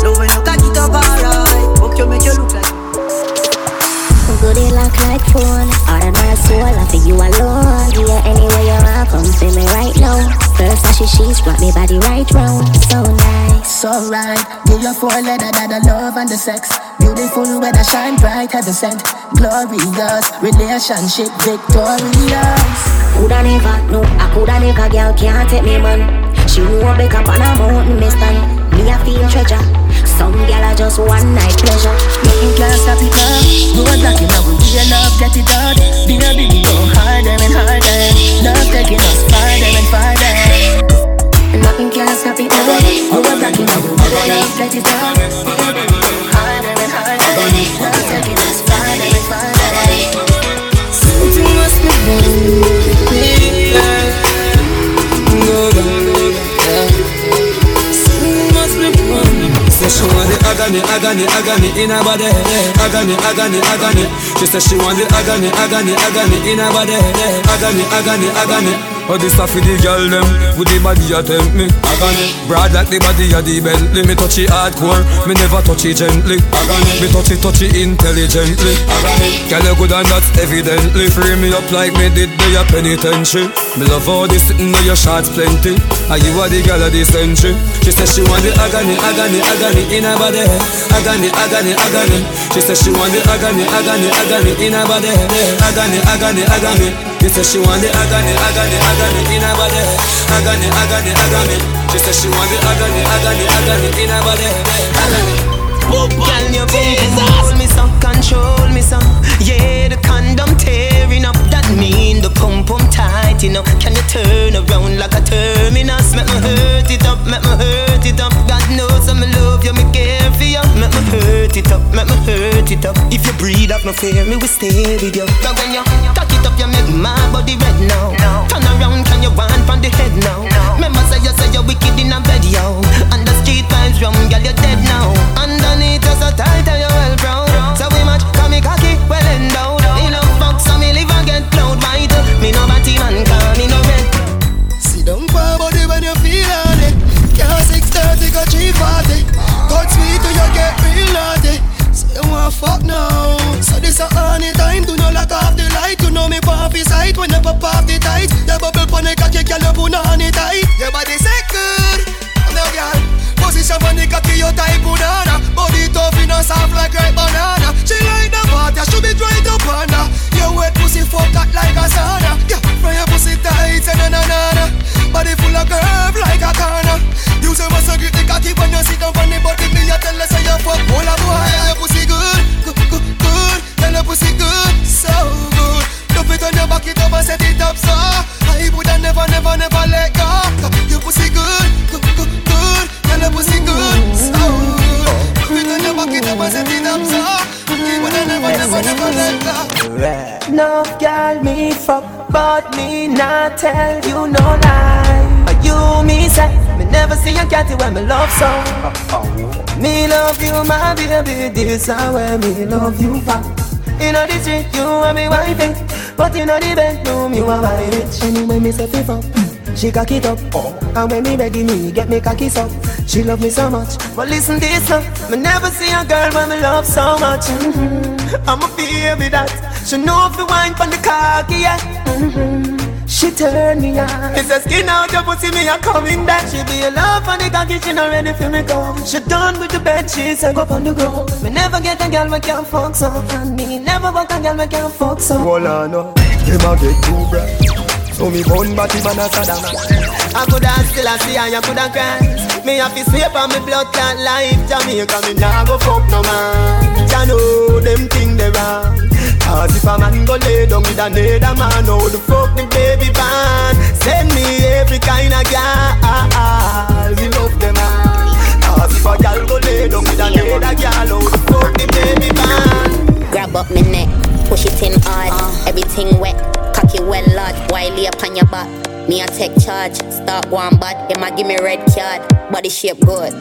Love when you cock it up alright. Fuck you make you look like. Goody lock like phone All of my soul I for you alone Yeah, anywhere you are, come see me right now. First flashy sheets, brought me body right round. So nice. So right, give your four letter that the love and the sex. Beautiful weather shine bright, heaven sent. Glorious, relationship victorious. Coulda never, no, I coulda never Girl can't take me man. She know back up on a mountain me stand Me a feel treasure Some gal a just one night pleasure Nothing can stop it now. Road blocking, I will be love, get it out. Baby, we go harder and harder. Love taking us farther and farther. Nothing can stop it now Road blocking, I will be love, get it out. Baby, we go harder and harder. Love taking us farther and farther. Something must be wrong she want the agony, agony, agony in her body. Agony, agony, agony. She say she want the agony, agony, agony in her body. Agony, agony, agony. Oh, this a for the girl them With the body a tempt me. Agony. Broad like the body a the Bentley. Me touch it hardcore Me never touch it gently. Agony. Me touch it, touch it intelligently. Agony. Girl you good and that's evidently. Free me up like me did the penitentiary. Me love all this sitting on your shots plenty. And you are the girl of the century. She say she want the agony, agony, agony in her body. Agony, agony, agony. She say she want the agony, agony, agony in her body. Agony, agony, agony She say she want the agony, agony, agony in her body. Agony, agony, agony. She say she want the agony, agony, agony in her body. Agony. Girl, you Jesus. me some control me some. Yeah, the condom tearing up That mean the pump pump tight enough Can you turn around like a terminus? Make me hurt it up, make me hurt it up. God knows I'm love you, me care for you. Make me hurt it up, make me hurt it up. If you breathe up no fear, me will stay with you. But when you cock it up, you make my body red now. Turn around, can you want from the head now? Remember say you say you're wicked in a bed, yo. And the street vibes rum, girl, you're dead now. Underneath you so tight and you well proud So we match, come me cocky, well endowed white Me no batty man, call me no red Sit down for body when you feel it. Can't 630 go 340. Cut sweet you get real naughty. Say you want fuck now. So this a honey time. Do not lock off the light. You know me pop his sight when you pop off the tight. The bubble pon the cocky, girl you put on it tight. Your body say good. Girl. Position on the cocky, you type banana. Body tough, you know soft like ripe banana. She like the water, she be dry up under. Your wet pussy fuck hot like a sauna. Yeah, from your pussy tight and na na na. Body full of curve like a corner. You say must get the cocky when you sit down on the body. Me a tell her say you fuck all a boy. Your pussy good, good, good, good. Tell your pussy good, so good. Dump it on your back, it up and set it up so. I woulda never, never, never let go. Your pussy good, good, good, good. Tell your pussy good, so good. Dump it on your back, it up and set it up so. I woulda never, never, never let go. No girl me fuck, but me not tell you no lie. But you me say, me never see a cat when me love so. Me love you, my baby, this is where me love you for. Know the street, you are me wifey, but know the bedroom, you are my bitch. Anyway, me say fi fuck. She cock it up, oh. and when me ready, me get me cocky up. She love me so much, but listen this now. Me never see a girl when me love so much. Mm-hmm. I'm a baby that she know if you wine from the cocky, yeah. Mm-hmm. She turn me on. It's a skin out your pussy, me a coming back. She be a love for the cocky, she not ready for me come. She done with the bed, she said go on the ground. Me never get a girl we can't fuck so, and me never fuck a girl we can't fuck so. Hold on, no. Them a get too bright. So me bun body man a Sodom. I coulda still a see and you coulda cry. Me have to sweep on me blood clot life Jamaica me nah go fuck no man Ya know them thing they wrong Cause if a man go lay down with another man How the fuck the baby van Send me every kind of girl We love them all. Cause if a girl go lay down with another girl How the fuck the baby van Grab up me neck, push it in hard. Everything wet, cocky well large Wiley up on your back me a take charge, start one bad, him a give me red card, body shape good.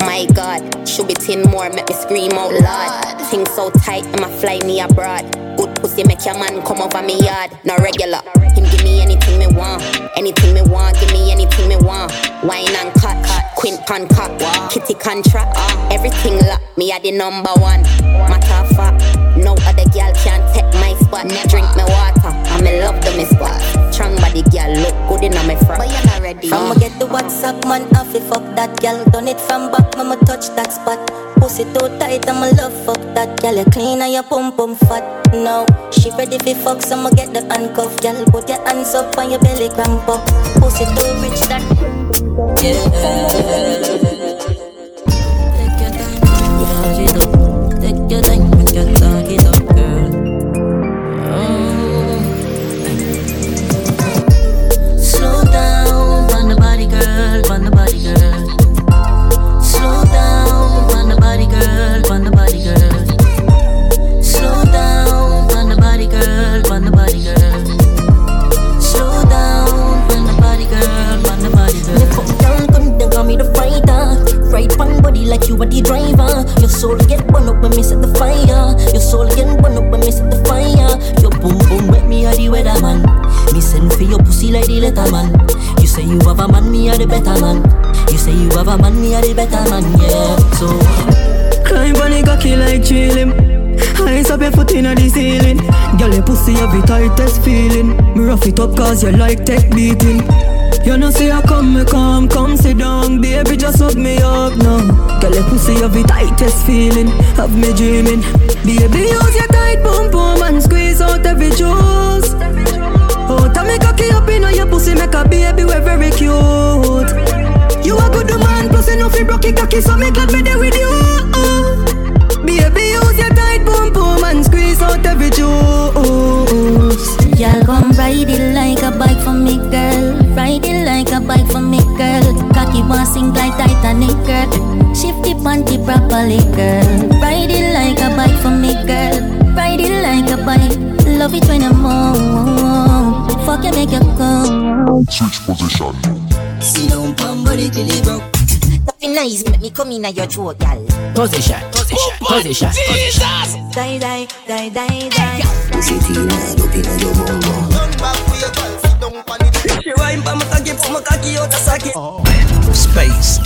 My God, should be tin more, make me scream out loud. Things so tight, I'ma fly me abroad. Pussy make your man come over me yard, no regular. Him give me anything me want, anything me want, give me anything me want. Wine and cut, cut, quint pan cock, kitty contract, uh. everything lock. Me a the number one, matter of fact. No other girl can take my spot. Drink me water, and me love the me spot. Strong body girl, look good in my front. But you're not ready. From get the WhatsApp, man, I fi fuck that girl. Done it from back, mama touch that spot. Pussy too tight, I'ma love fuck that girl. You clean and your pum pum fat. No, she ready fi fuck, so I'ma get the handcuff, girl. Put your hands up on your belly, cramp up. Pussy too rich that. Yeah. Up foot in the ceiling. Girl, your pussy have the tightest feeling. Me rough it up cause you like tech beating. You know say I come, me come, come sit down, baby, just hug me up now. Girl, your pussy have the tightest feeling, have me dreaming. Baby, use your tight boom boom and squeeze out every juice. Oh, tell me cocky up in your pussy, make a baby we're very cute. You a good man, plus enough you broke your cocky, so me glad me there with you. Baby, ride it like a bike for me, girl. Ride it like a bike for me, girl. Cocky want sink like Titanic, girl. Shift the panty properly, girl. Ride it like a bike for me, girl. Ride it like a bike. Love it when I'm on. Fuck you, make you come. Switch position. See down, pump body till it broke. Nothing nice, make me come in at your throat, gal. Position, position, oh, position. Jesus! Die, die, die, die, die. Pussy tina, up inna your bum bum. She wine pa my cocky, put my cocky out a socket. Space.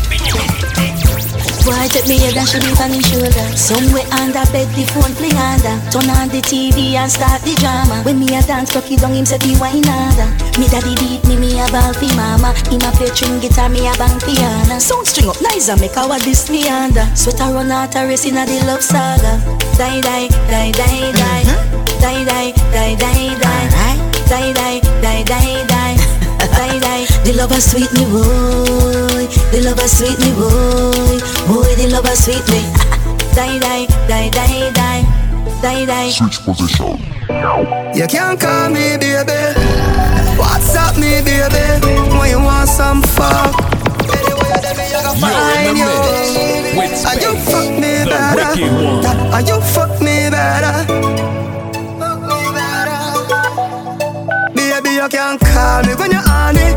Boy, take me head and should it on his shoulder. Somewhere under bed, the phone play under. Turn on the TV and start the drama. When me a dance, cocky down him say the wine under. Me daddy beat me, me a ball fi mama. Him a play string guitar, me a bang piano. Sound string up nice and make our this me under. Sweater run out a race in a the love saga. Die, die, die, die, die. Mm-hmm. Die, die, die, die, die. Die, die, die, die, die. Die, die. The lover sweet me boy. The lover sweet me boy. Boy, the lover sweet me. Die, die, die, die, die. Die, die. Switch position. You can't call me baby. WhatsApp me baby. When you want some fuck. Find you. Are you fuck me better? Are you fuck me better? Baby, you can call me when you're on it.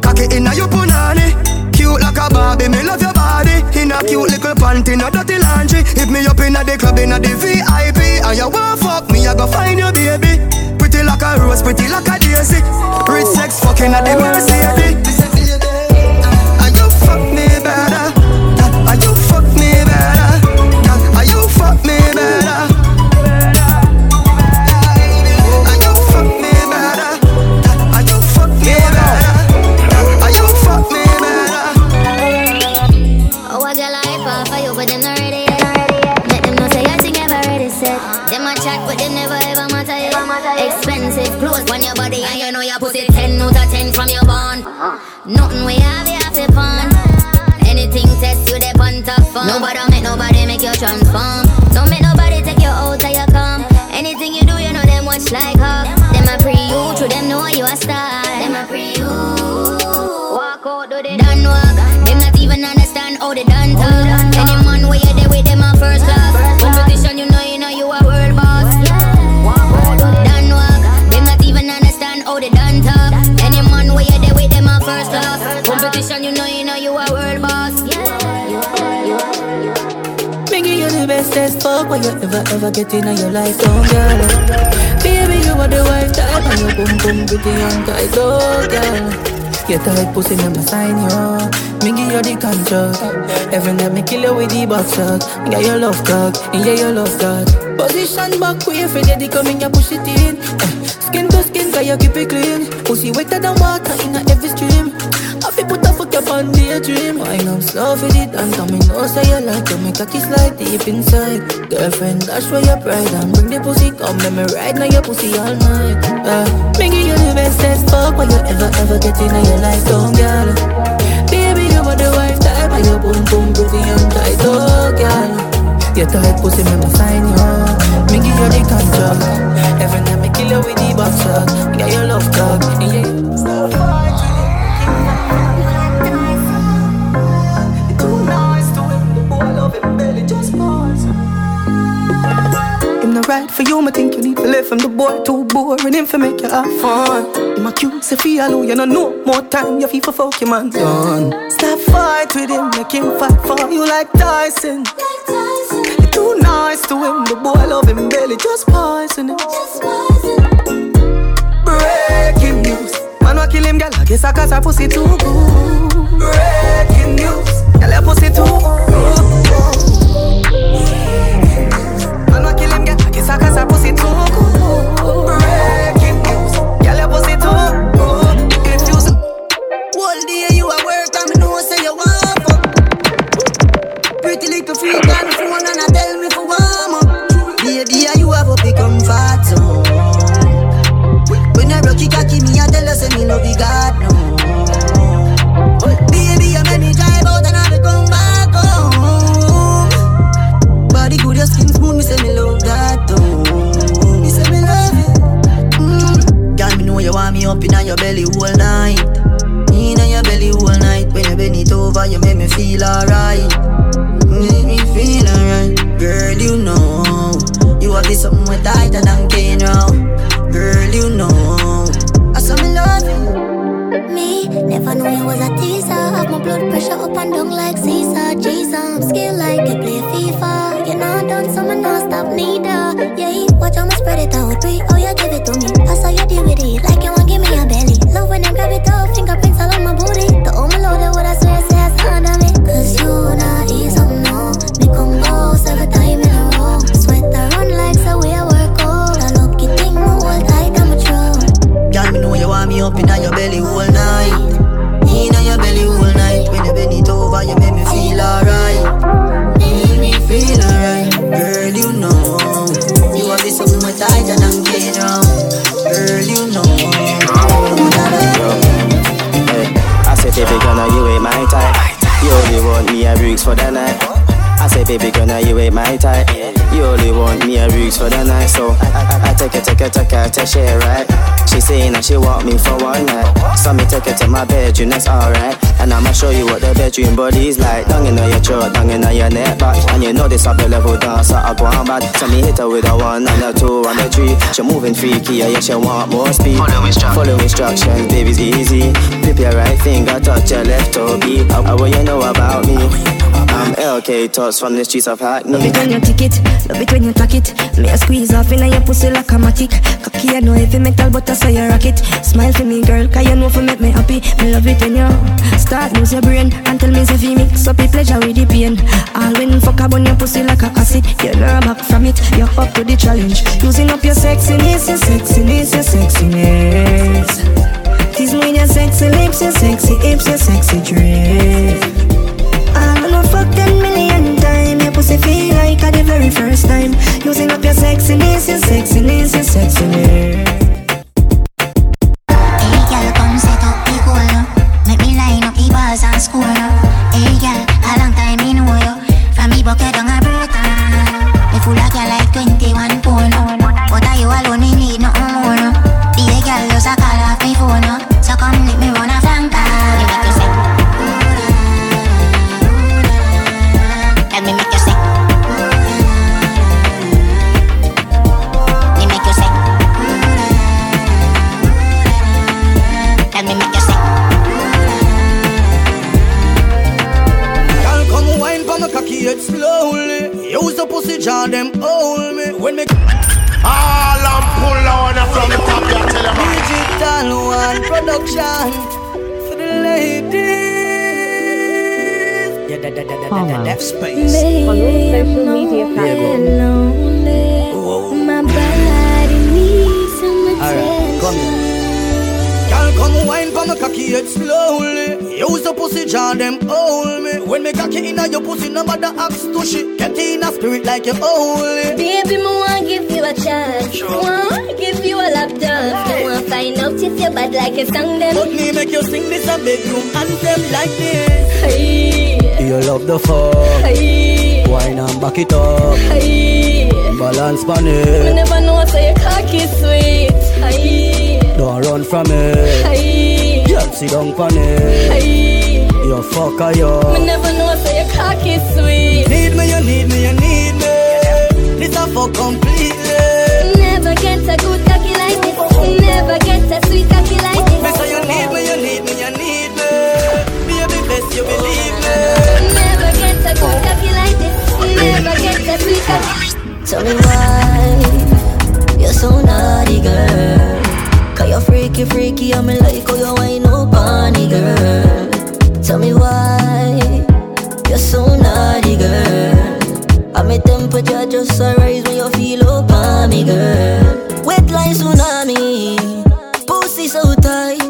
Cocky inna your punani. Cute like a Barbie, me love your body. In a cute little panty, no dirty laundry. Hit me up inna the club, inna the VIP, and you want fuck me, I go find you, baby. Pretty like a rose, pretty like a daisy. Rich sex fucking at the Mercedes. Nobody make. Don't make nobody take you out of your calm. Anything you do, you know them watch like her. Them a pre you, through them know you a star. Them a pre you. Walk out, do they done walk. Them not even understand how they done talk. Any man where you you fuck what you ever ever get in your life, oh girl. Baby, you are the wife type and your boom boom pretty and tight, oh girl. Your tight pussy, me me sign you. Me give you the contract. Every night me kill you with the box shot. Got your love cock, yeah your love God. Position back way for the come in, you push it in. Eh, Skin to skin, cause you keep it clean. Pussy wetter than water in every stream. Feel put a daydream. Wine up slow for it and come in, know say you like to make a kiss like deep inside. Girlfriend, dash where your pride and bring the pussy come. Let me ride now your pussy all night. Uh, me give you the bestest fuck what you ever ever get in your life, don't girl. Baby, you are the wife type and your boom boom pretty and tight, oh girl. Your tight pussy, me me sign you. Me give you the contract. Every night me kill you with the box shot. Me got your love talk, yeah. Right for you, me think you need to live from the boy too boring. Him for make you have fun. Him accuse if he alone, you know no more time. You feel for fuck your man done. Stop fight with him, make him fight for you like Tyson. You're too nice to him, the boy love him barely, just poison him. Breaking news, man wa kill him, girl. I guess I cause her pussy too good. Breaking news, girl your pussy too good. Pussy too your belly all night. In your belly all night. When you bend it over, you make me feel alright. Make me feel alright. Girl, you know. You have this something with tighter than cane now. Girl, you know. I saw me love you. Me, never knew you was a teaser. Have my blood pressure up and down like Caesar. Jesus, I'm skilled like you play FIFA. Saying that she want me for one night. So me take it to my bedroom, that's alright. And I'ma show you what the bedroom body's like. Down in your throat, down in your neck back. And you know this up the level dancer, I go on bad. So me hit her with a one and a two and a three. She moving freaky, yeah, she want more speed. Follow instructions, follow instructions, baby's easy. Flip your right finger, touch your left toe beat. How what you know about me? Um, I'm LK Tots from the streets of Hackney. Love it when you tick it, love it when you tack it. Me a squeeze off inna your pussy like a matic. Cocky I know heavy metal, but I saw you rock it. Smile for me, girl, 'cause you know for make me happy. Me love it when you start lose your brain and tell me if you mix up the pleasure with the pain. All when fuck up on your pussy like a acid, you know back from it. You're up to the challenge, using up your sexiness, your sexiness, your sexiness. Tease me your sexy lips, your sexy hips, your sexy dress. Fuck ten million times. Your pussy feel like at the very first time. Using up your sexiness, your sexiness, your sexiness. Hey girl, come set up the goal. Make me line up the balls and score bad song them. But me make you sing this a bedroom anthem like this. Hey, You love the fuck. hey, Wine and back it up. hey. Balance on Me it. never know so your cocky sweet. Hey, Don't run from it. hey, Girl, sit down on it. hey. You fuck a yo. Me never know so your cocky sweet. Need me, you need me, you need me. This a fuck completely. Never get a good cocky like this. Never get a sweet cocky like this. Tell me why you're so naughty, girl. Cause you're freaky, freaky. I'm like, oh, you ain't no bunny, girl. Tell me why you're so naughty, girl. I'm a temperature just a rise when you feel over me, girl. Wet like tsunami, pussy so tight.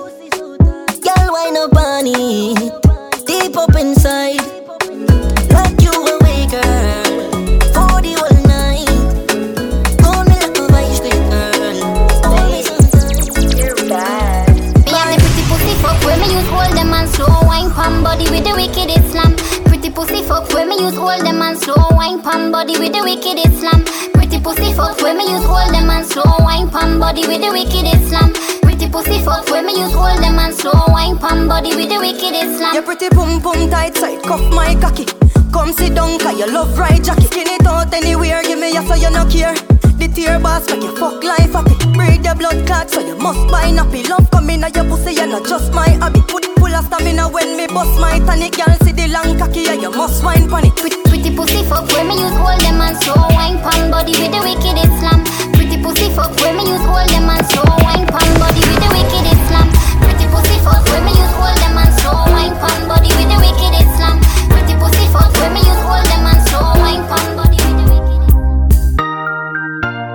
Pan body with the wicked Islam. Pretty pussy fuck when me use hold them and slow wine pan body with the wicked Islam. Pretty pussy fuck when me use hold them and slow wine pan body with the wicked Islam. Your pretty pum pum tight tight, cuff my cocky. Come sit down, cause you love right jockey. Skin it out anywhere, give me a so you no care. Tear boss make you fuck life happy. Breed your blood clot, so you must buy nappy. Love come in your pussy, you not just my hobby. Put it full of stamina when me bust my tonic. Girl, see the long cocky, yeah, you must wine pon it. Pretty, pretty pussy fuck when me use hold them and slow wine pan body with the wicked Islam. Pretty pussy fuck when me use hold them and slow wine pan body with the wicked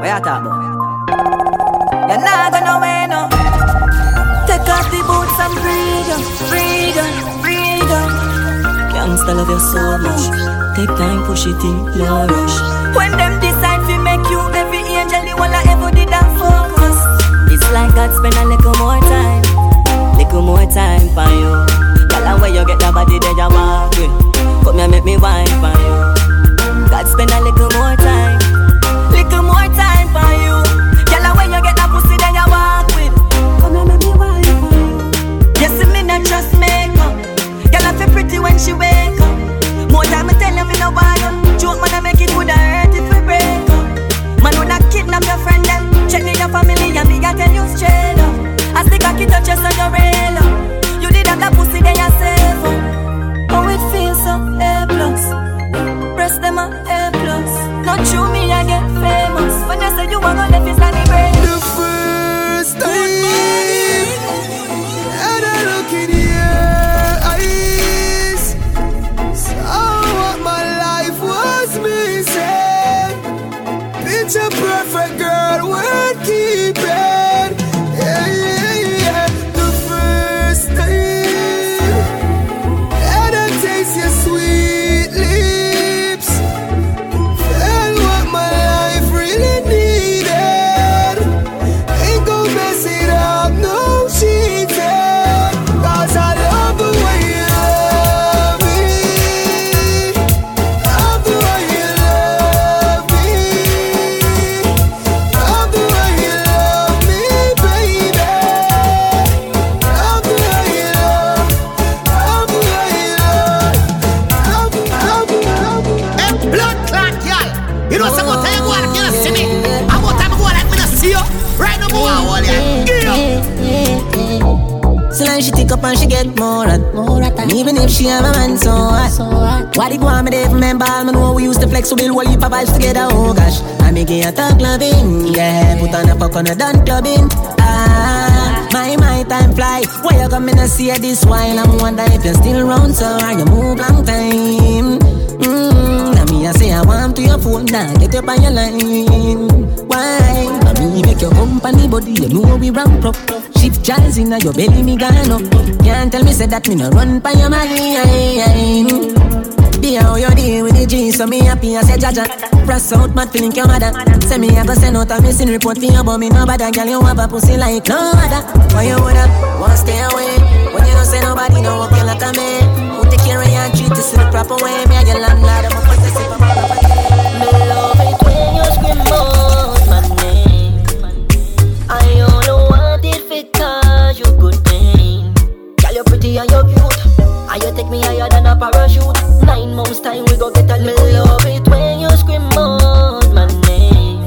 What you talk about? You're not gonna win, no. Take a freedom, freedom, freedom. Gangsta love you so much. Take time, push it in, no rush. When them decide to make you every angel, the one I ever did that focus. It's like God spend a little more time, little more time for you. Girl, where you get the body that you walk with, come here make me wine for you. God spend a little more time, little more time when she wake up. More time I tell you, me no you. Joke man, I make it woulda hurt if we break up. Man, when I kidnap your friend them, check in your family and me I tell you straight up. As the cocky touches on your rail up, you did have that pussy then you save up. Oh, it feels so A plus. Breast them a so build whole heap of vibes together oh gosh. I make it a talk loving Yeah. Put on a fuck on a done clubbing. Ah my my time fly. Why you come in and see this while? I'm wonder if you're still around so are you move long time? Mmm Now me I say I want to your phone now get up on your line. Why? I me make your company body you know we ramp up Shift jazz in your belly, me gone up. Can't tell me say that me no run by your mind. Be how you deal with the G, so me happy I say jaja. Press out, mad feeling your mother. Say me I go send out a missing report for you, but me no bother. Girl, you have a pussy like no other. Why you woulda want stay away? When you don't say nobody what you like a man. Who take care of you and treat you the proper way? Me and your landlord, I'm a possessive. I'm a love it when you scream out my name. I only want it because you good name. Girl, you're pretty and you Months time we go get a little. Me love it when you scream out my name.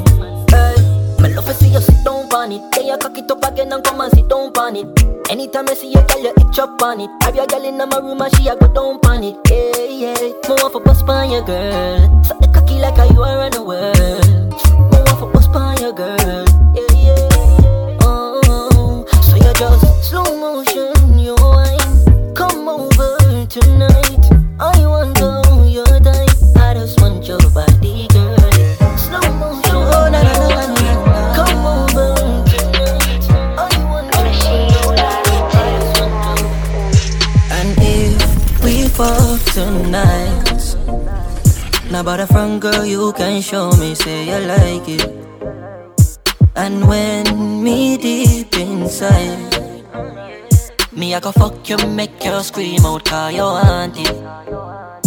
Hey, me love to see you sit down on it. Then you cock it up again and come and sit down on it. Anytime I see you, girl, you itch up on it. Have your girl in my room and she a go down on it. Yeah, yeah. Me want for bust on your girl. Suck the cocky like a you are in the world. Me want for bust on your girl. Yeah, yeah. Oh, so you just slow motion, you wine. Come over tonight. I want tonight, now about a front girl, you can show me, say you like it. And when me deep inside, me I go fuck you, make you scream out, call you want it.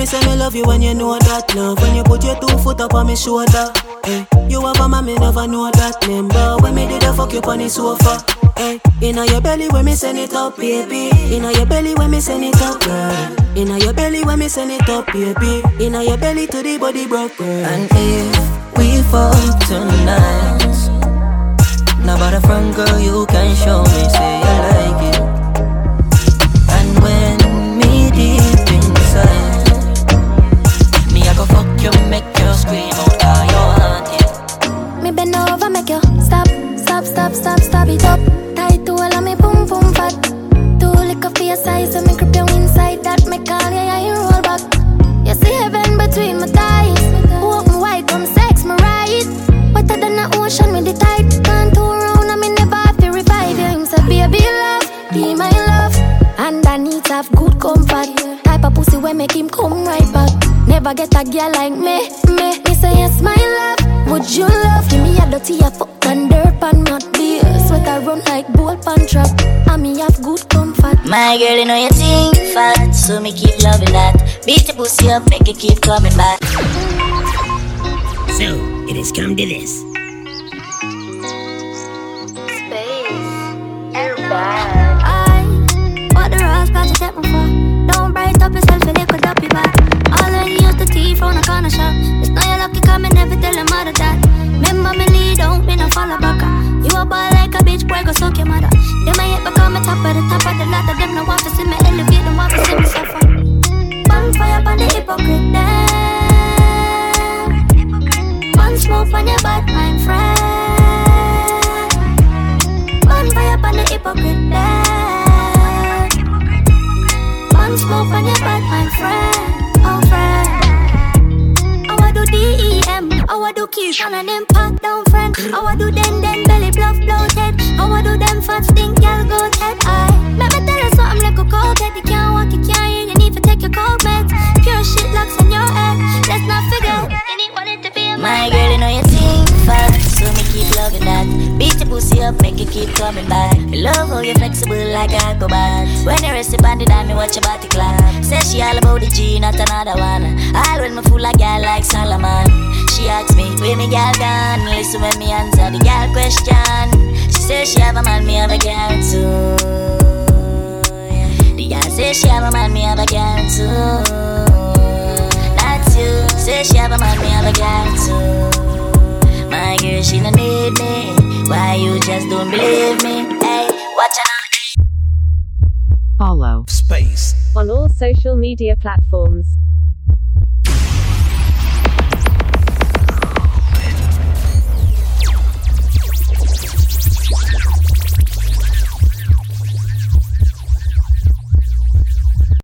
Me say me love you when you know that love When you put your two foot up on me shoulder hey. You have a man, me never know that name But when me did a fuck you on the sofa hey. Inna your belly when me send it up, baby Inna your belly when me send it up, girl Inna your belly when me send it up, baby Inna your belly to the body broke, girl And if we fuck tonight, now about a front girl, you can show me, say you like it. stop, stop, stop it up. Tight to all of me, boom, boom, fat. Too liquor for your size, so me grip you inside. That me call yeah, yeah, you roll back. You see heaven between my thighs. Walk me wide, come sex me right. Wetter than the ocean Me the tide. Can't turn round, I me never have to you. Say, baby, love, be my love. And have good comfort. Type of pussy where make him come right back. Never get a girl like me, me. Me say yes, my love. Would you love? Give me a dirty, a fuck and My girl, you know you think fat, so me keep loving that. Beat the pussy up, make it keep coming back. So, it has come to this. Space, everybody. I what the rose got to take me for? Don't bright up yourself and liquid up your back. From the corner shop. It's not your lucky coming, never tell your mother that. Remember me lead out, me no follow back. You a boy like a bitch, boy go suck your mother. They might hit become a top of the top of the ladder. Them no want to see me elevate, them want to see me suffer. Bonfire on the hypocrite there. One smoke on your bad mind friend. Bonfire on the hypocrite there. One smoke on your bad mind friend. Oh friend. Do DEM. I do keys on an impact down friend. I do den den belly bluff bloated. I do them fat stink y'all go head. I let me tell you something like a cokehead. You can't walk, you can't hear, you need to take your coke meds. Pure shit locks on your head. Let's not forget. You need one to be a My girl, you know you so me keep loving that. Beat your pussy up, make it keep coming back. I love how you're flexible like a acrobat. When you rest upon the dime, me watch your body clap. Say she all about the G, not another one. All when me fool like girl like Solomon. She asks me, where me girl gone? Listen when me answer the girl question. She say she have a man, me have a girl too. The girl say she have a man, me have a girl too. That's you. Say she have a man, me have a girl too. My girl, she don't need me. Why you just don't believe me? Hey, watch out. Follow Space on all social media platforms.